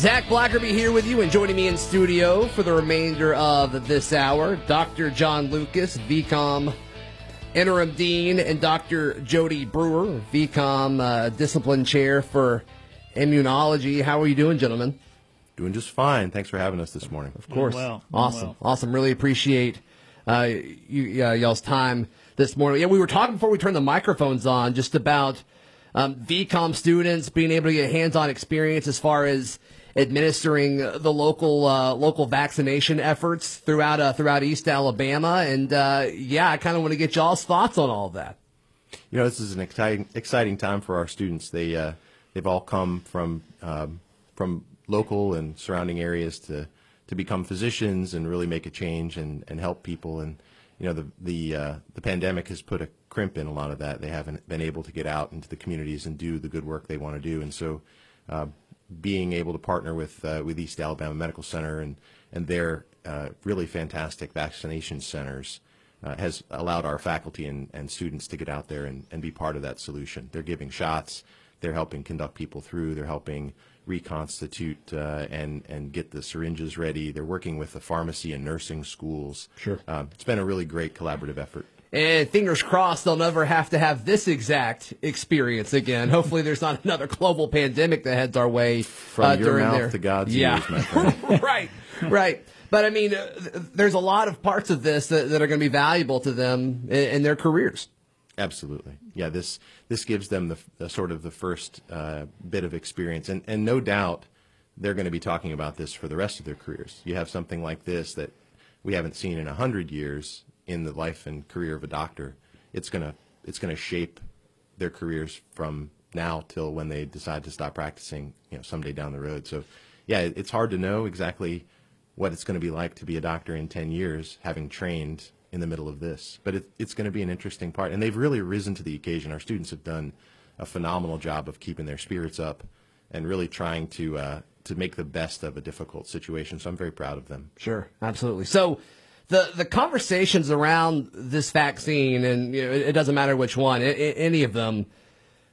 Zach Blackerby here with you and joining me in studio for the remainder of this hour, Dr. John Lucas, VCOM Interim Dean, and Dr. Jody Brewer, VCOM uh, Discipline Chair for Immunology. How are you doing, gentlemen? Doing just fine. Thanks for having us this morning. Of course. well, awesome. well. Awesome. Really appreciate uh, you, uh, y'all's time this morning. Yeah, we were talking before we turned the microphones on just about um, VCOM students being able to get hands-on experience as far as administering the local uh, local vaccination efforts throughout uh, throughout East Alabama. And uh, yeah, I kind of want to get y'all's thoughts on all that. You know, this is an exciting exciting time for our students. They uh, they've all come from um, from local and surrounding areas to to become physicians and really make a change and, and help people. And you know, the the uh, the pandemic has put a crimp in a lot of that. They haven't been able to get out into the communities and do the good work they want to do. And so, uh, being able to partner with uh, with East Alabama Medical Center and and their uh, really fantastic vaccination centers uh, has allowed our faculty and, and students to get out there and, and be part of that solution. They're giving shots. They're helping conduct people through. They're helping reconstitute uh, and and get the syringes ready. They're working with the pharmacy and nursing schools. Sure. Um, it's been a really great collaborative effort. And fingers crossed they'll never have to have this exact experience again. Hopefully there's not another global pandemic that heads our way From uh, your mouth their- to God's yeah. ears, right, right. But I mean, uh, there's a lot of parts of this that, that are going to be valuable to them in, in their careers. Absolutely. Yeah, this this gives them the, the sort of the first uh, bit of experience, and and no doubt they're going to be talking about this for the rest of their careers. You have something like this that we haven't seen in a hundred years in the life and career of a doctor. It's gonna it's gonna shape their careers from now till when they decide to stop practicing, you know, someday down the road. So, yeah, it's hard to know exactly what it's going to be like to be a doctor in 10 years, having trained in the middle of this. But it, it's going to be an interesting part. And they've really risen to the occasion. Our students have done a phenomenal job of keeping their spirits up and really trying to, uh, to make the best of a difficult situation. So I'm very proud of them. Sure, absolutely. So the the conversations around this vaccine, and you know, it, it doesn't matter which one, i i any of them.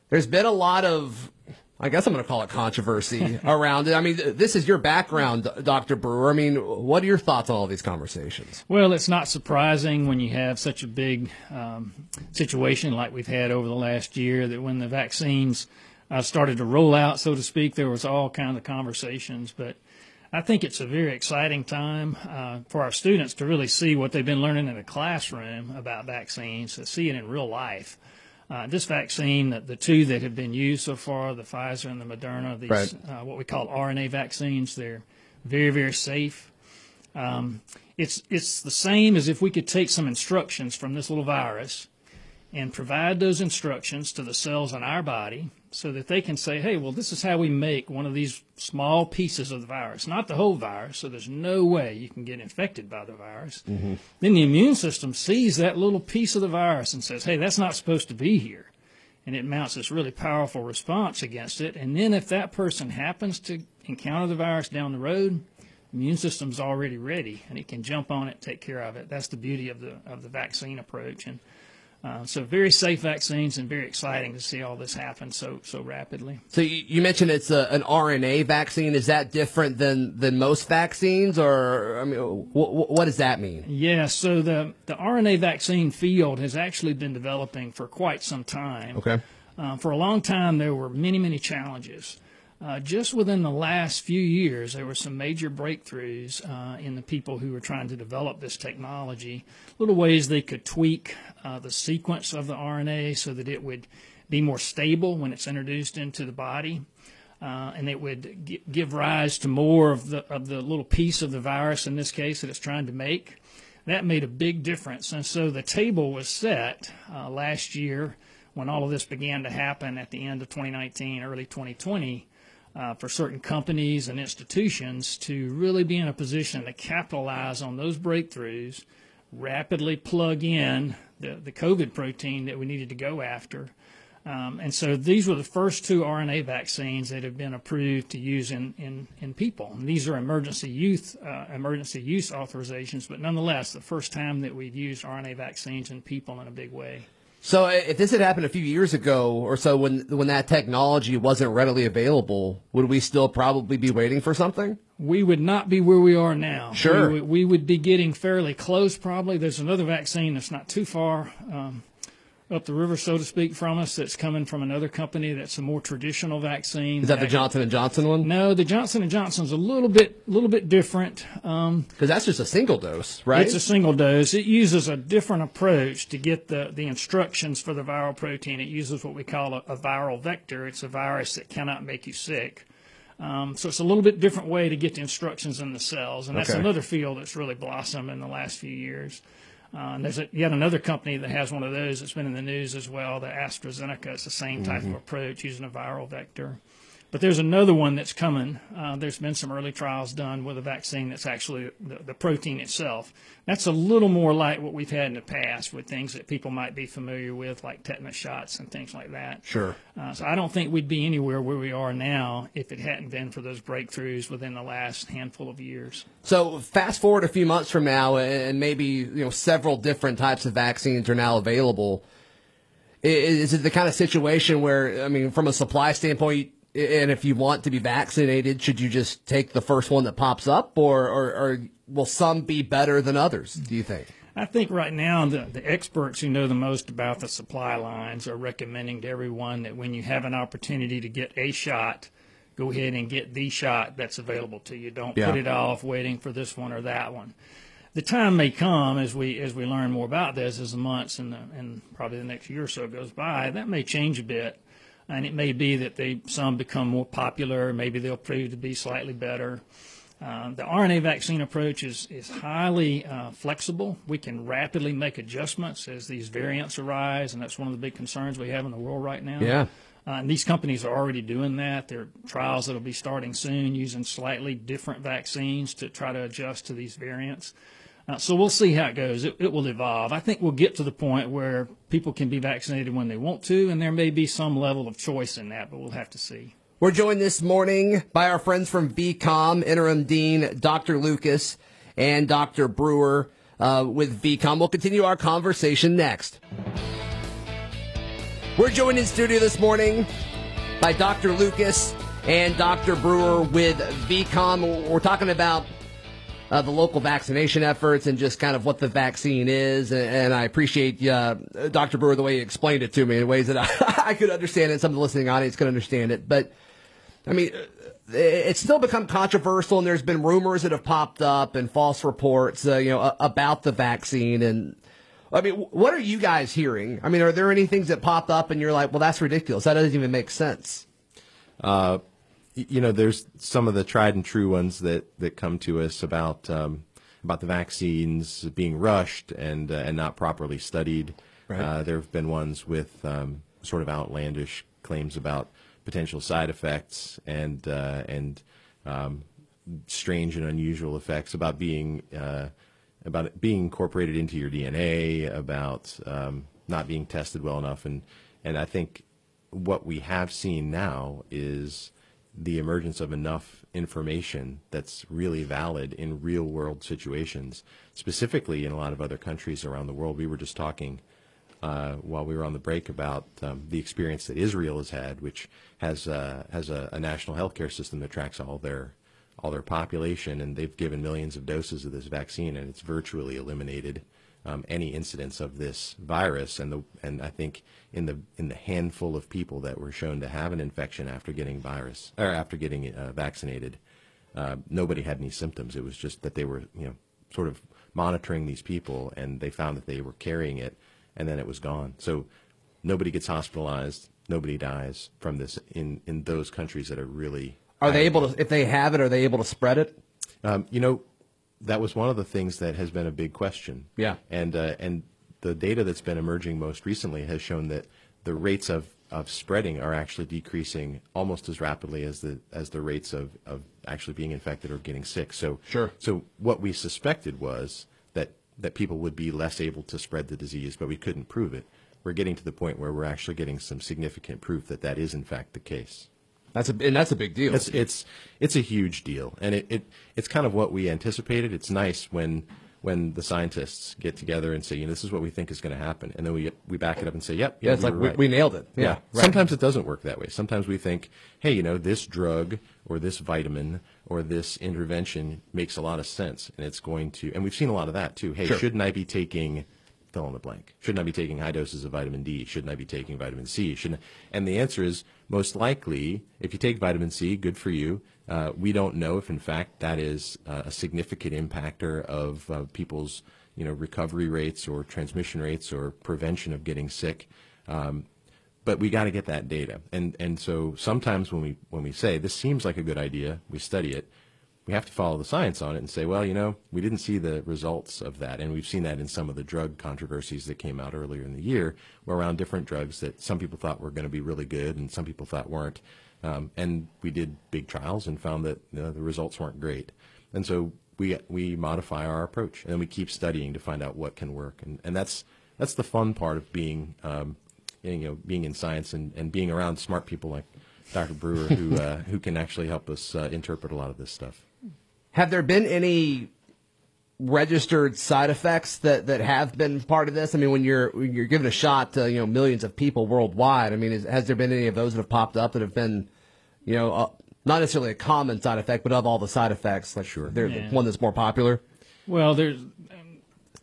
There's been a lot of, I guess I'm going to call it controversy around it. I mean, th- this is your background, Dr. Brewer. I mean, what are your thoughts on all these conversations? Well, it's not surprising when you have such a big um, situation like we've had over the last year that when the vaccines uh, started to roll out, so to speak, there was all kinds of conversations. But I think it's a very exciting time uh, for our students to really see what they've been learning in the classroom about vaccines, to see it in real life. Uh, this vaccine, the, the two that have been used so far, the Pfizer and the Moderna, these Right. uh, what we call RNA vaccines, they're very, very safe. Um, it's it's the same as if we could take some instructions from this little virus and provide those instructions to the cells in our body so that they can say, hey, well, this is how we make one of these small pieces of the virus, not the whole virus, so there's no way you can get infected by the virus. Mm-hmm. Then the immune system sees that little piece of the virus and says, hey, that's not supposed to be here. And it mounts this really powerful response against it. And then if that person happens to encounter the virus down the road, the immune system's already ready and it can jump on it, take care of it. That's the beauty of the of the vaccine approach. And uh, so very safe vaccines and very exciting to see all this happen so so rapidly. So you, you mentioned it's a, an RNA vaccine. Is that different than, than most vaccines, or I mean, wh- wh- what does that mean? Yeah, so the the RNA vaccine field has actually been developing for quite some time. Okay. Uh, for a long time, there were many, many challenges. Uh, just within the last few years, there were some major breakthroughs uh, in the people who were trying to develop this technology. Little ways they could tweak uh, the sequence of the RNA so that it would be more stable when it's introduced into the body. Uh, and it would gi- give rise to more of the of the little piece of the virus in this case that it's trying to make. That made a big difference, and so the table was set uh, last year when all of this began to happen at the end of 2019, early 2020, uh, for certain companies and institutions to really be in a position to capitalize on those breakthroughs, rapidly plug in the, the COVID protein that we needed to go after. Um, and so these were the first two RNA vaccines that have been approved to use in, in, in people. And these are emergency use uh, emergency use authorizations, but nonetheless, the first time that we've used RNA vaccines in people in a big way. So if this had happened a few years ago or so, when when that technology wasn't readily available, would we still probably be waiting for something? we would not be where we are now. Sure. We, would- we would be getting fairly close, probably. There's another vaccine that's not too far um, up the river, so to speak, from us that's coming from another company that's a more traditional vaccine. Is that the Johnson and Johnson one? No, the Johnson and Johnson's a little bit, little bit different. Um, Because that's just a single dose, right? It's a single dose. It uses a different approach to get the, the instructions for the viral protein. It uses what we call a, a viral vector. It's a virus that cannot make you sick. Um, so it's a little bit different way to get the instructions in the cells, and that's Okay. another field that's really blossomed in the last few years. Uh, and there's a, yet another company that has one of those that's been in the news as well, the AstraZeneca. It's the same type of approach using a viral vector. But there's another one that's coming. Uh, there's been some early trials done with a vaccine that's actually the, the protein itself. That's a little more like what we've had in the past with things that people might be familiar with, like tetanus shots and things like that. Sure. Uh, so I don't think we'd be anywhere where we are now if it hadn't been for those breakthroughs within the last handful of years. So fast forward a few months from now, and maybe you know several different types of vaccines are now available. Is it the kind of situation where, I mean, from a supply standpoint, and if you want to be vaccinated, should you just take the first one that pops up, or, or, or will some be better than others? Do you think? I think right now the, the experts who know the most about the supply lines are recommending to everyone that when you have an opportunity to get a shot, go ahead and get the shot that's available to you. Don't Yeah. put it off waiting for this one or that one. The time may come as we as we learn more about this as the months and the, and probably the next year or so goes by. That may change a bit, and it may be that they some become more popular. Maybe they'll prove to be slightly better. Uh, the RNA vaccine approach is, is highly uh, flexible. We can rapidly make adjustments as these variants arise, and that's one of the big concerns we have in the world right now. Yeah. Uh, and these companies are already doing that. There are trials that will be starting soon using slightly different vaccines to try to adjust to these variants. Uh, so we'll see how it goes. It, it will evolve. I think we'll get to the point where people can be vaccinated when they want to, and there may be some level of choice in that, but we'll have to see. We're joined this morning by our friends from VCOM, Interim Dean Dr. Lucas and Dr. Brewer uh, with VCOM. We'll continue our conversation next. We're joined in studio this morning by Dr. Lucas and Dr. Brewer with VCOM. We're talking about uh, the local vaccination efforts and just kind of what the vaccine is. And, and I appreciate uh, Dr. Brewer the way he explained it to me in ways that I, I could understand it. Some of the listening audience could understand it. But I mean, uh, it's still become controversial, and there's been rumors that have popped up and false reports, uh, you know, about the vaccine. And I mean, what are you guys hearing? I mean, are there any things that popped up and you're like, well, that's ridiculous. That doesn't even make sense. Y- you know, there's some of the tried and true ones that, that come to us about um, about the vaccines being rushed and uh, and not properly studied. Right. Uh, there have been ones with um, sort of outlandish claims about potential side effects and uh, and um, strange and unusual effects about being uh, about being incorporated into your DNA, about um, not being tested well enough, and and I think what we have seen now is the emergence of enough information that's really valid in real world situations, specifically in a lot of other countries around the world. We were just talking uh, while we were on the break about um, the experience that Israel has had, which has uh, has a, a national healthcare system that tracks all their all their population, and they've given millions of doses of this vaccine, and it's virtually eliminated um, any incidence of this virus. And the and I think in the in the handful of people that were shown to have an infection after getting virus or after getting uh, vaccinated, uh, nobody had any symptoms. It was just that they were you know sort of monitoring these people, and they found that they were carrying it, and then it was gone. So nobody gets hospitalized, nobody dies from this in in those countries that are really Are they able to, if they have it, are they able to spread it? um, you know, that was one of the things that has been a big question. Yeah. And uh, and the data that's been emerging most recently has shown that the rates of, of spreading are actually decreasing almost as rapidly as the as the rates of, of actually being infected or getting sick. So Sure. So what we suspected was that that people would be less able to spread the disease, but we couldn't prove it. We're getting to the point where we're actually getting some significant proof that that is in fact the case. That's a, and that's a big deal. It's it's it's a huge deal, and it, it it's kind of what we anticipated. It's nice when when the scientists get together and say, you know, this is what we think is going to happen, and then we we back it up and say, yep, Yeah, it's we like were we, we nailed it. Yeah. Yeah. right. Sometimes it doesn't work that way. Sometimes we think, hey, you know, this drug or this vitamin or this intervention makes a lot of sense and it's going to, and we've seen a lot of that too. Hey, Sure. shouldn't I be taking fill in the blank? Shouldn't I be taking high doses of vitamin D? Shouldn't I be taking vitamin C? Shouldn't? And the answer is most likely, if you take vitamin C, good for you. Uh, we don't know if, in fact, that is uh, a significant impactor of uh, people's, you know, recovery rates or transmission rates or prevention of getting sick. Um, but we got to get that data. And and so sometimes when we when we say this seems like a good idea, we study it. We have to follow the science on it and say, well, you know, we didn't see the results of that, and we've seen that in some of the drug controversies that came out earlier in the year, around different drugs that some people thought were going to be really good and some people thought weren't. Um, and we did big trials and found that you know, the results weren't great. And so we we modify our approach, and we keep studying to find out what can work. And and that's that's the fun part of being um, you know being in science and, and being around smart people like Dr. Brewer who uh, who can actually help us uh, interpret a lot of this stuff. Have there been any registered side effects that, that have been part of this? I mean, when you're when you're giving a shot to you know millions of people worldwide, I mean, is, has there been any of those that have popped up that have been, you know, uh, not necessarily a common side effect, but of all the side effects, like sure, they're Yeah. the one that's more popular. Well, there's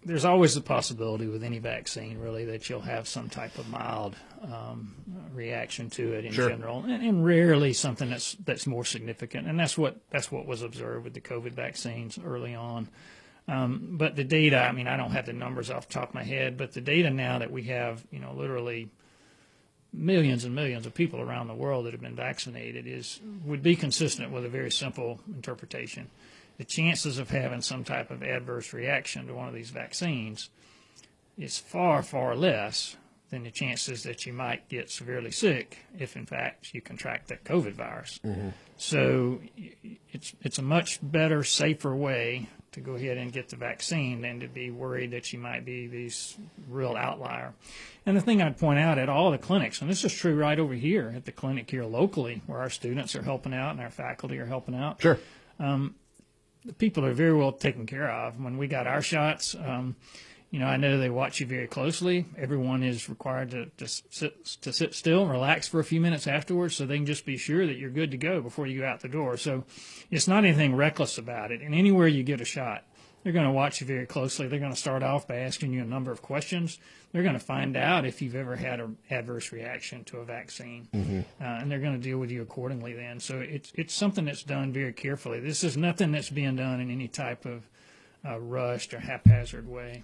there's always the possibility with any vaccine, really, that you'll have some type of mild um, reaction to it in Sure. general, and, and rarely something that's that's more significant. And that's what that's what was observed with the COVID vaccines early on. Um, but the data, I mean, I don't have the numbers off the top of my head, but the data now that we have, you know, literally millions and millions of people around the world that have been vaccinated is would be consistent with a very simple interpretation. The chances of having some type of adverse reaction to one of these vaccines is far, far less than the chances that you might get severely sick if, in fact, you contract that COVID virus. Mm-hmm. So it's it's a much better, safer way to go ahead and get the vaccine than to be worried that you might be these real outlier. And the thing I'd point out at all the clinics, and this is true right over here at the clinic here locally, where our students are helping out and our faculty are helping out Sure. Um, the people are very well taken care of. When we got our shots, um, you know, I know they watch you very closely. Everyone is required to, to sit to sit still and relax for a few minutes afterwards, so they can just be sure that you're good to go before you go out the door. So it's not anything reckless about it. And anywhere you get a shot, they're going to watch you very closely. They're going to start off by asking you a number of questions. They're going to find out if you've ever had an adverse reaction to a vaccine, uh, and they're going to deal with you accordingly. Then, so it's it's something that's done very carefully. This is nothing that's being done in any type of uh, rushed or haphazard way.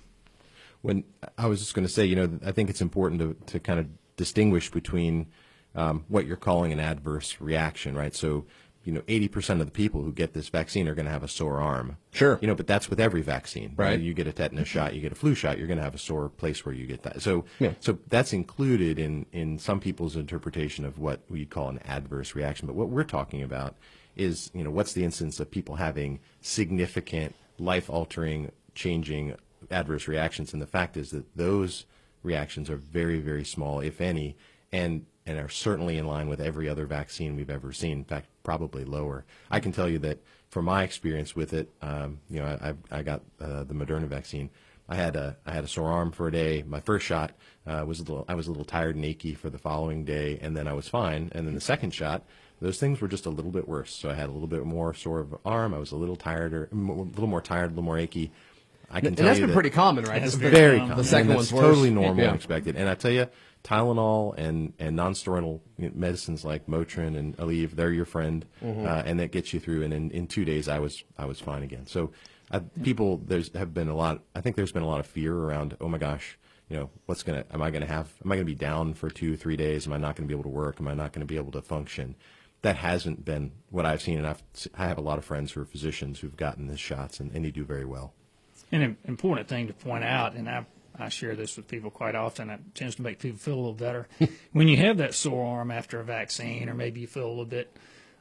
when I was just going to say, you know, I think it's important to, to kind of distinguish between um, what you're calling an adverse reaction, right? So, you know, 80% of the people who get this vaccine are going to have a sore arm. Sure. You know, but that's with every vaccine, right? Right. You get a tetanus shot, you get a flu shot, you're going to have a sore place where you get that. So, Yeah. so that's included in, in some people's interpretation of what we call an adverse reaction. But what we're talking about is, you know, what's the instance of people having significant life altering, changing adverse reactions. And the fact is that those reactions are very, very small, if any, and, and are certainly in line with every other vaccine we've ever seen. In fact, probably lower. I can tell you that from my experience with it, um, you know, I, I I got uh, the Moderna vaccine. I had a I had a sore arm for a day. My first shot uh, was a little I was a little tired and achy for the following day, and then I was fine. And then the second shot, those things were just a little bit worse. So I had a little bit more sore of arm. I was a little tired or a little more tired, a little more achy. I can And tell that's you been that pretty common, right? That's very very common. common. The second and one's that's worse. totally normal Yeah. and expected. And I tell you, Tylenol and and non-steroidal medicines like Motrin and Aleve, they're your friend, Mm-hmm. uh, and that gets you through. And in, in two days, I was I was fine again. So I, people, there's have been a lot. I think there's been a lot of fear around. Oh my gosh, you know, what's gonna? Am I gonna have? Am I gonna be down for two, three days? Am I not gonna be able to work? Am I not gonna be able to function? That hasn't been what I've seen, and I've, I have a lot of friends who are physicians who've gotten the shots, and, and they do very well. An important thing to point out, and I, I share this with people quite often, it tends to make people feel a little better. when you have that sore arm after a vaccine, or maybe you feel a little bit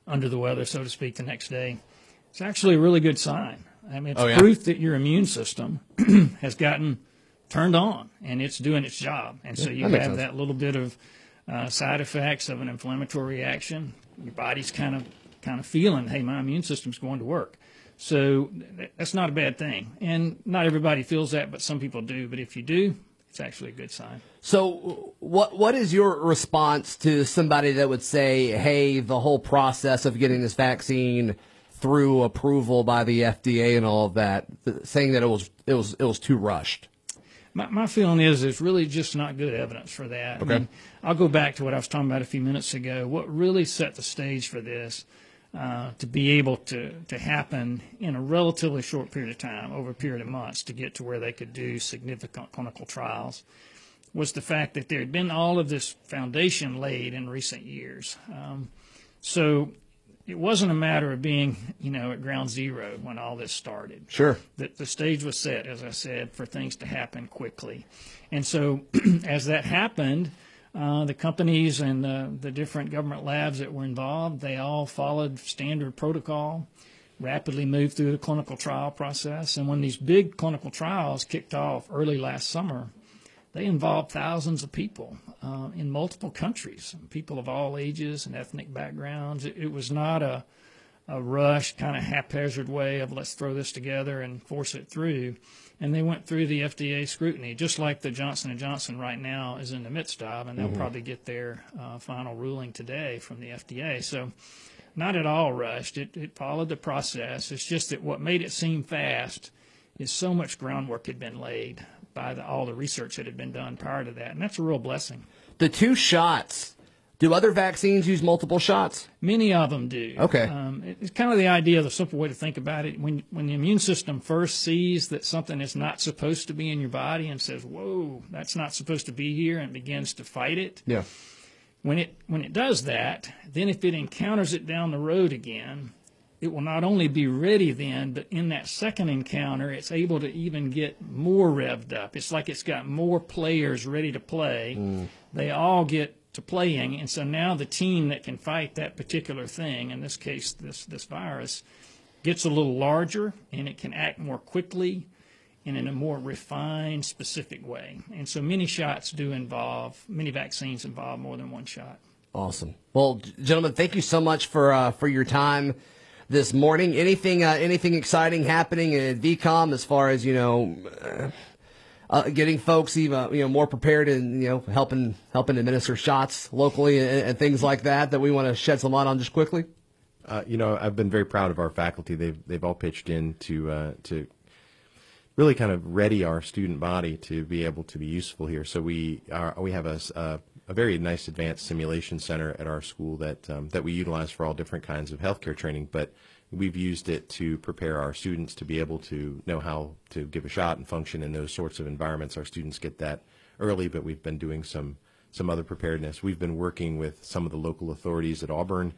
under the weather, so to speak, the next day, it's actually a really good sign. I mean, it's Oh, yeah? proof that your immune system has gotten turned on and it's doing its job. And so you that have sense. that little bit of uh, side effects of an inflammatory reaction. Your body's kind of kind of feeling, hey, my immune system's going to work. So that's not a bad thing. And not everybody feels that, but some people do. But if you do, it's actually a good sign. So, what what is your response to somebody that would say, "Hey, the whole process of getting this vaccine through approval by the FDA and all of that, saying that it was it was it was too rushed"? My, my feeling is there's really just not good evidence for that. Okay. I mean, I'll go back to what I was talking about a few minutes ago. What really set the stage for this uh, to be able to, to happen in a relatively short period of time, over a period of months, to get to where they could do significant clinical trials, was the fact that there had been all of this foundation laid in recent years. Um, so it wasn't a matter of being, you know, at ground zero when all this started Sure. that the stage was set, as I said, for things to happen quickly. And so, as that happened, uh, the companies and the, the different government labs that were involved, they all followed standard protocol, rapidly moved through the clinical trial process. And when these big clinical trials kicked off early last summer, they involved thousands of people uh, in multiple countries, people of all ages and ethnic backgrounds. It, it was not a a rushed, kind of haphazard way of let's throw this together and force it through. And they went through the FDA scrutiny, just like the Johnson and Johnson right now is in the midst of, and they'll probably get their uh, final ruling today from the FDA. So, not at all rushed. It, it followed the process. It's just that what made it seem fast is so much groundwork had been laid by the, all the research that had been done prior to that, and that's a real blessing. The two shots. Do other vaccines use multiple shots? Many of them do. Okay. Um, it's kind of the idea, the simple way to think about it. When when the immune system first sees that something is not supposed to be in your body and says, "Whoa, that's not supposed to be here," and begins to fight it. Yeah. When it when it does that, then if it encounters it down the road again, it will not only be ready then, but in that second encounter, it's able to even get more revved up. It's like it's got more players ready to play. They all get to playing, and so now the team that can fight that particular thing, in this case, this this virus, gets a little larger and it can act more quickly and in a more refined, specific way. And so many shots do involve, many vaccines involve more than one shot. Awesome. Well, gentlemen, thank you so much for uh, for your time this morning. Anything uh, anything exciting happening at VCOM as far as you know, uh, uh, getting folks even you know more prepared and you know helping helping administer shots locally and, and things like that that we want to shed some light on just quickly. Uh, you know, I've been very proud of our faculty. They've they've all pitched in to uh, to really kind of ready our student body to be able to be useful here. So we are we have a a very nice advanced simulation center at our school that um, that we utilize for all different kinds of healthcare training, but we've used it to prepare our students to be able to know how to give a shot and function in those sorts of environments. Our students get that early, but we've been doing some some other preparedness. We've been working with some of the local authorities at Auburn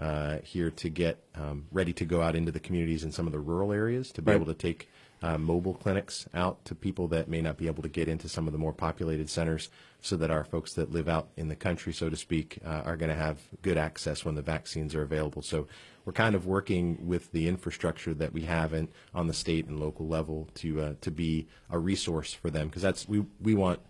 uh, here to get um, ready to go out into the communities in some of the rural areas to be Right. able to take uh, mobile clinics out to people that may not be able to get into some of the more populated centers so that our folks that live out in the country, so to speak, uh, are going to have good access when the vaccines are available. So we're kind of working with the infrastructure that we have in, on the state and local level to uh, to be a resource for them because that's we, we want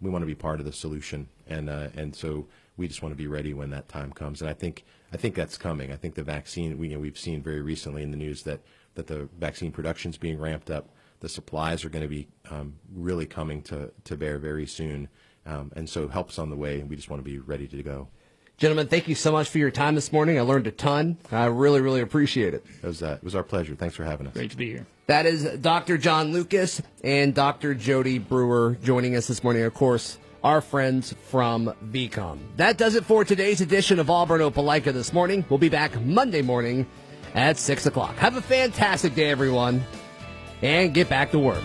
we want to be part of the solution. And uh, and so we just want to be ready when that time comes. And I think I think that's coming. I think the vaccine we you know, we've seen very recently in the news that that the vaccine production is being ramped up the supplies are going to be um, really coming to to bear very soon um, and so help's on the way and we just want to be ready to go Gentlemen, thank you so much for your time this morning. I learned a ton. I really, really appreciate it. it was uh, it was our pleasure thanks for having us Great to be here. That is Dr. John Lucas and Dr. Jody Brewer joining us this morning. Of course, our friends from VCOM. That does it for today's edition of Auburn Opelika this morning. We'll be back Monday morning at 6 o'clock. Have a fantastic day, everyone, and get back to work.